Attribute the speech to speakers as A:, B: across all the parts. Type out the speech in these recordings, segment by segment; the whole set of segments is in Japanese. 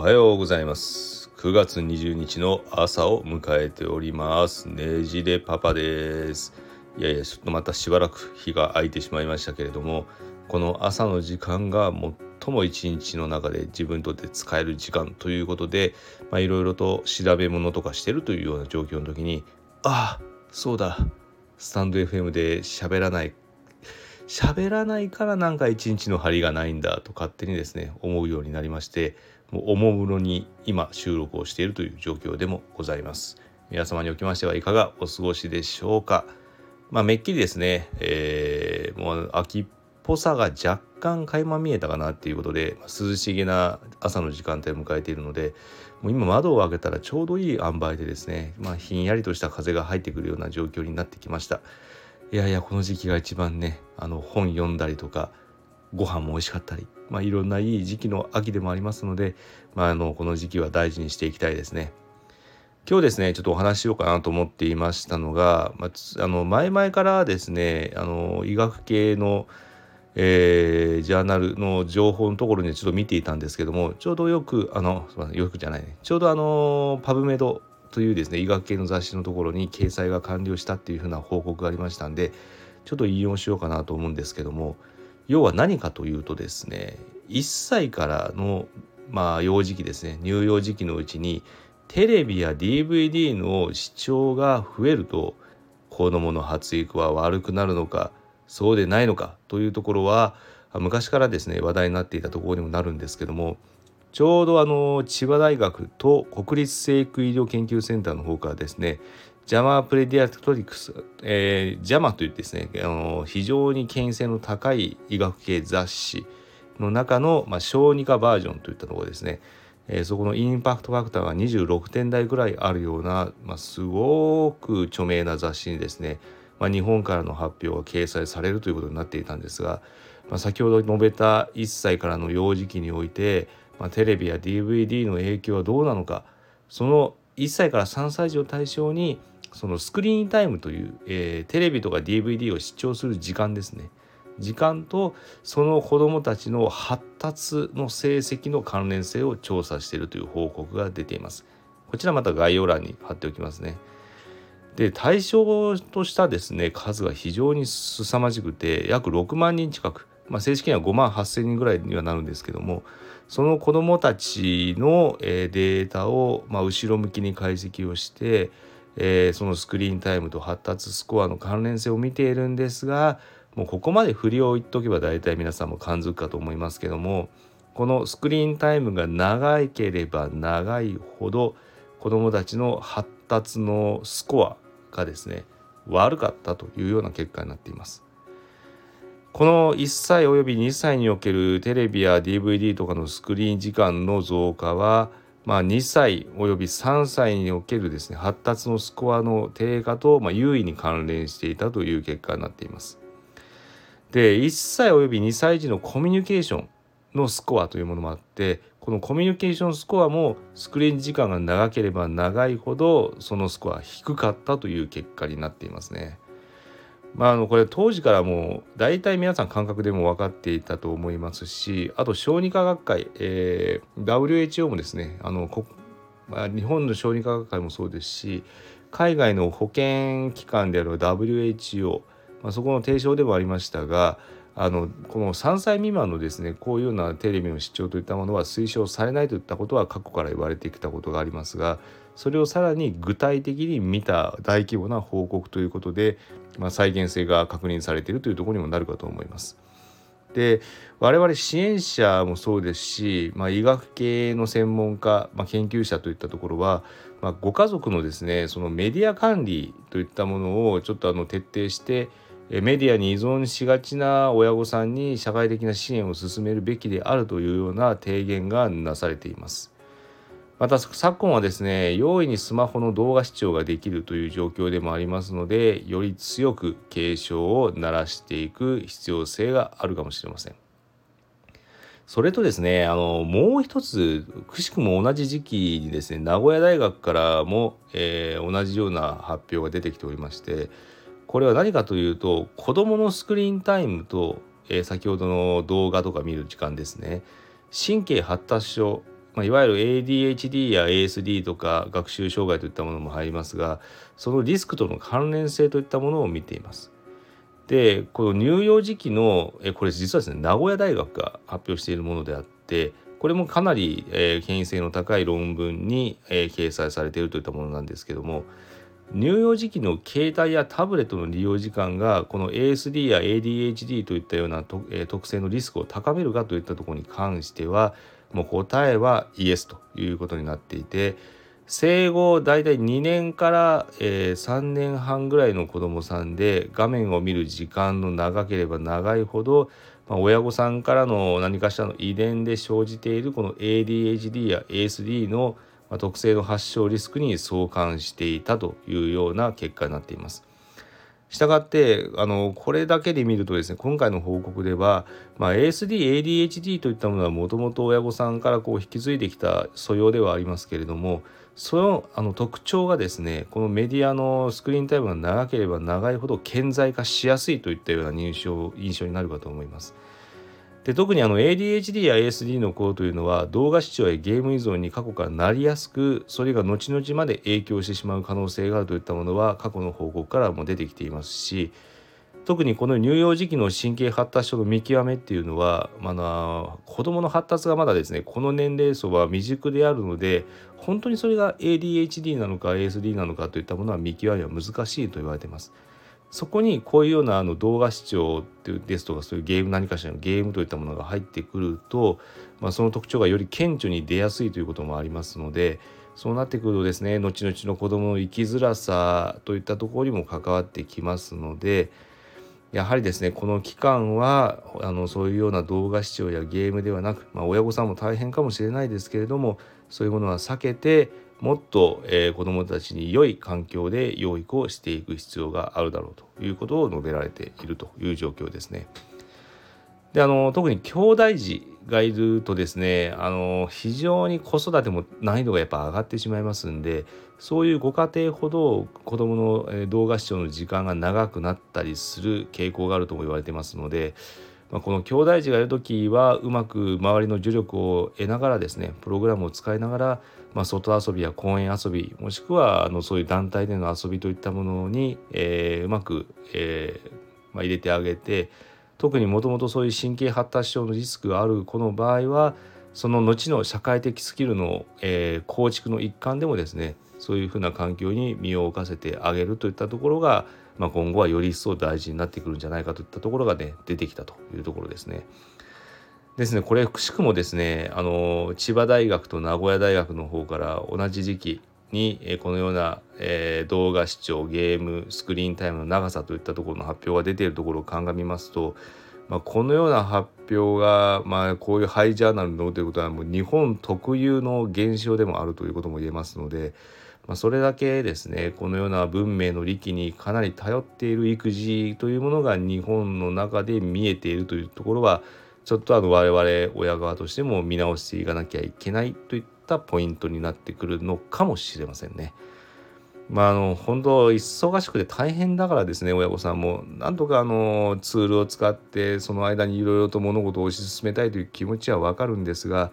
A: はようございます。9月20日の朝を迎えております。ねじれパパです。いやいやちょっとまたしばらく日が空いてしまいましたけれどもこの朝の時間が最も一日の中で自分にとって使える時間ということでいろいろと調べ物とかしてるというような状況の時にああそうだ。スタンド FM で喋らない喋らないからなんか一日の張りがないんだと勝手にですね思うようになりましておもむろに今収録をしているという状況でもございます皆様におきましてはいかがお過ごしでしょうかまあめっきりですね、えー、もう秋っぽさが若干垣間見えたかなっていうことで涼しげな朝の時間帯を迎えているのでもう今窓を開けたらちょうどいい塩梅でですね、まあ、ひんやりとした風が入ってくるような状況になってきました。いやいやこの時期が一番ねあの本読んだりとかご飯も美味しかったり、まあ、いろんないい時期の秋でもありますので、まあ、あのこの時期は大事にしていきたいですね。今日ですねちょっとお話ししようかなと思っていましたのが、まあ、あの前々からですねあの医学系の、えー、ジャーナルの情報のところにちょっと見ていたんですけどもちょうどよくあのすみませんよくじゃないねちょうどあのパブメドというですね医学系の雑誌のところに掲載が完了したっていうふうな報告がありましたんでちょっと引用しようかなと思うんですけども要は何かというとですね1歳からのまあ幼児期ですね乳幼児期のうちにテレビや DVD の視聴が増えると子どもの発育は悪くなるのかそうでないのかというところは昔からですね話題になっていたところにもなるんですけどもちょうどあの千葉大学と国立成育医療研究センターの方からですねジャマープレディアトリクス、えー、ジャマというですねあの非常に権威性の高い医学系雑誌の中の、まあ、小児科バージョンといったところですね、えー、そこのインパクトファクターが26点台ぐらいあるような、まあ、すごく著名な雑誌にですね、まあ、日本からの発表が掲載されるということになっていたんですが、まあ、先ほど述べた1歳からの幼児期においてまあ、テレビや DVD の影響はどうなのかその1歳から3歳児を対象にそのスクリーンタイムという、えー、テレビとか DVD を視聴する時間ですね。時間とその子どもたちの発達の成績の関連性を調査しているという報告が出ています。こちらまた概要欄に貼っておきますね。で対象としたですね数が非常に凄まじくて約6万人近く、まあ、正式には5万8,000人ぐらいにはなるんですけどもその子どもたちのデータを、まあ、後ろ向きに解析をして、えー、そのスクリーンタイムと発達スコアの関連性を見ているんですがもうここまで振りを言っとけば大体皆さんも感づくかと思いますけどもこのスクリーンタイムが長ければ長いほど子どもたちの発達のスコアがですね悪かったというような結果になっています。この1歳および2歳におけるテレビや DVD とかのスクリーン時間の増加は、まあ、2歳および3歳におけるですね発達のスコアの低下と、まあ、優位に関連していたという結果になっています。で1歳および2歳児のコミュニケーションのスコアというものもあってこのコミュニケーションスコアもスクリーン時間が長ければ長いほどそのスコア低かったという結果になっていますね。まあ、あのこれ当時からもう大体皆さん感覚でも分かっていたと思いますしあと小児科学会、えー、WHO もですねあのこ、まあ、日本の小児科学会もそうですし海外の保健機関である WHO、まあ、そこの提唱でもありましたがあのこの3歳未満のですねこういうようなテレビの視聴といったものは推奨されないといったことは過去から言われてきたことがありますがそれをさらに具体的に見た大規模な報告ということで、まあ、再現性が確認されているというところにもなるかと思います。で我々支援者もそうですし、まあ、医学系の専門家、まあ、研究者といったところは、まあ、ご家族のですねそのメディア管理といったものをちょっとあの徹底してメディアに依存しがちな親御さんに社会的な支援を進めるべきであるというような提言がなされています。また昨今はですね容易にスマホの動画視聴ができるという状況でもありますのでより強く警鐘を鳴らしていく必要性があるかもしれません。それとですねあのもう一つくしくも同じ時期にですね名古屋大学からも、えー、同じような発表が出てきておりましてこれは何かというと子どものスクリーンタイムと、えー、先ほどの動画とか見る時間ですね神経発達症まあ、いわゆる ADHD や ASD とか学習障害といったものも入りますがそのリスクとの関連性といったものを見ています。でこの乳幼児期のえこれ実はですね名古屋大学が発表しているものであってこれもかなり、えー、権威性の高い論文に、えー、掲載されているといったものなんですけども乳幼児期の携帯やタブレットの利用時間がこの ASD や ADHD といったようなと、えー、特性のリスクを高めるかといったところに関してはもう答えはイエスということになっていて生後大体2年から、え、3年半ぐらいの子どもさんで画面を見る時間の長ければ長いほど、まあ、親御さんからの何かしらの遺伝で生じているこの ADHD や ASD の特性の発症リスクに相関していたというような結果になっています。したがってあのこれだけで見るとですね今回の報告では、まあ、ASD、ADHD といったものはもともと親御さんからこう引き継いできた素養ではありますけれどもそのあの特徴がですねこのメディアのスクリーンタイムが長ければ長いほど顕在化しやすいといったような印象印象になるかと思います。で特にあの ADHD や ASD の子というのは動画視聴やゲーム依存に過去からなりやすくそれが後々まで影響してしまう可能性があるといったものは過去の報告からも出てきていますし特にこの乳幼児期の神経発達症の見極めっていうのは、まあ、子どもの発達がまだですねこの年齢層は未熟であるので本当にそれが ADHD なのか ASD なのかといったものは見極めは難しいと言われています。そこにこういうようなあの動画視聴ですとかそういうゲーム何かしらのゲームといったものが入ってくると、まあ、その特徴がより顕著に出やすいということもありますのでそうなってくるとですね後々の子どもの生きづらさといったところにも関わってきますのでやはりですねこの期間はあのそういうような動画視聴やゲームではなく、まあ、親御さんも大変かもしれないですけれどもそういうものは避けてもっと、えー、子どもたちに良い環境で養育をしていく必要があるだろうということを述べられているという状況ですね。であの特に兄弟児がいるとですねあの非常に子育ても難易度がやっぱ上がってしまいますんでそういうご家庭ほど子どもの動画視聴の時間が長くなったりする傾向があるとも言われてますので、まあ、この兄弟児がいる時はうまく周りの助力を得ながらですねプログラムを使いながら、まあ、外遊びや公園遊びもしくはあのそういう団体での遊びといったものに、えー、うまく、えーまあ、入れてあげて特にもともとそういう神経発達症のリスクがある子の場合はその後の社会的スキルの、えー、構築の一環でもですねそういうふうな環境に身を置かせてあげるといったところが、まあ、今後はより一層大事になってくるんじゃないかといったところがね出てきたというところですね。ですねこれくしくもですねあの千葉大学と名古屋大学の方から同じ時期にこのような、えー、動画視聴ゲームスクリーンタイムの長さといったところの発表が出ているところを鑑みますと、まあ、このような発表が、まあ、こういうハイジャーナルのということはもう日本特有の現象でもあるということも言えますので、まあ、それだけですねこのような文明の利器にかなり頼っている育児というものが日本の中で見えているというところはちょっとあの我々親側としても見直していかなきゃいけないといったポイントになってくるのかもしれませんね。まあ、あの本当忙しくて大変だからですね親御さんもなんとかあのツールを使ってその間にいろいろと物事を推し進めたいという気持ちはわかるんですが、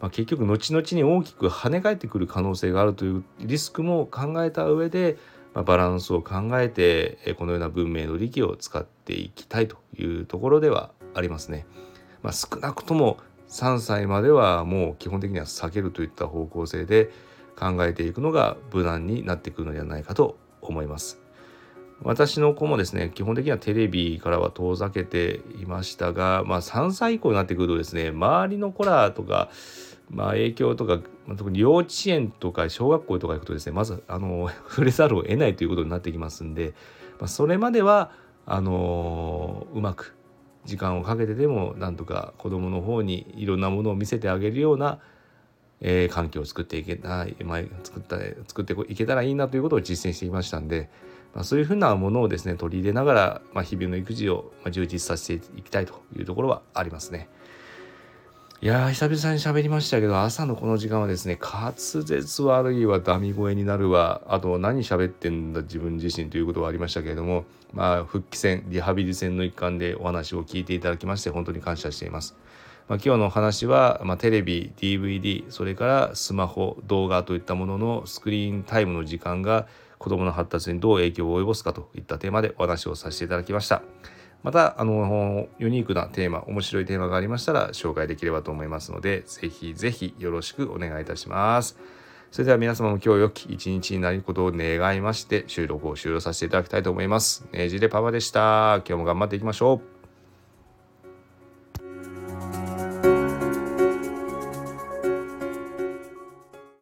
A: まあ、結局後々に大きく跳ね返ってくる可能性があるというリスクも考えた上で、まあ、バランスを考えてこのような文明の利器を使っていきたいというところではありますね。まあ、少なくとも3歳まではもう基本的には避けるといった方向性で考えていくのが無難になってくるのではないかと思います。私の子もですね基本的にはテレビからは遠ざけていましたが、まあ、3歳以降になってくるとですね周りの子らとか、まあ、影響とか特に幼稚園とか小学校とか行くとですねまずあの 触れざるを得ないということになってきますんで、まあ、それまではあのうまく時間をかけてでもなんとか子どもの方にいろんなものを見せてあげるような、えー、環境を作っていけた前作った作っていけたらいいなということを実践していましたんで、まあ、そういうふうなものをですね取り入れながら、まあ、日々の育児を充実させていきたいというところはありますね。いやー久々に喋りましたけど朝のこの時間はですね滑舌悪いわダミ声になるわあと何喋ってんだ自分自身ということはありましたけれどもまあ復帰戦リハビリ戦の一環でお話を聞いていただきまして本当に感謝しています。まあ、今日のお話は、まあ、テレビ DVD それからスマホ動画といったもののスクリーンタイムの時間が子どもの発達にどう影響を及ぼすかといったテーマでお話をさせていただきました。またあのユニークなテーマ面白いテーマがありましたら紹介できればと思いますのでぜひぜひよろしくお願いいたします。それでは皆様も今日良き一日になることを願いまして収録を終了させていただきたいと思います。ねじれパパでした。今日も頑張っていきましょう。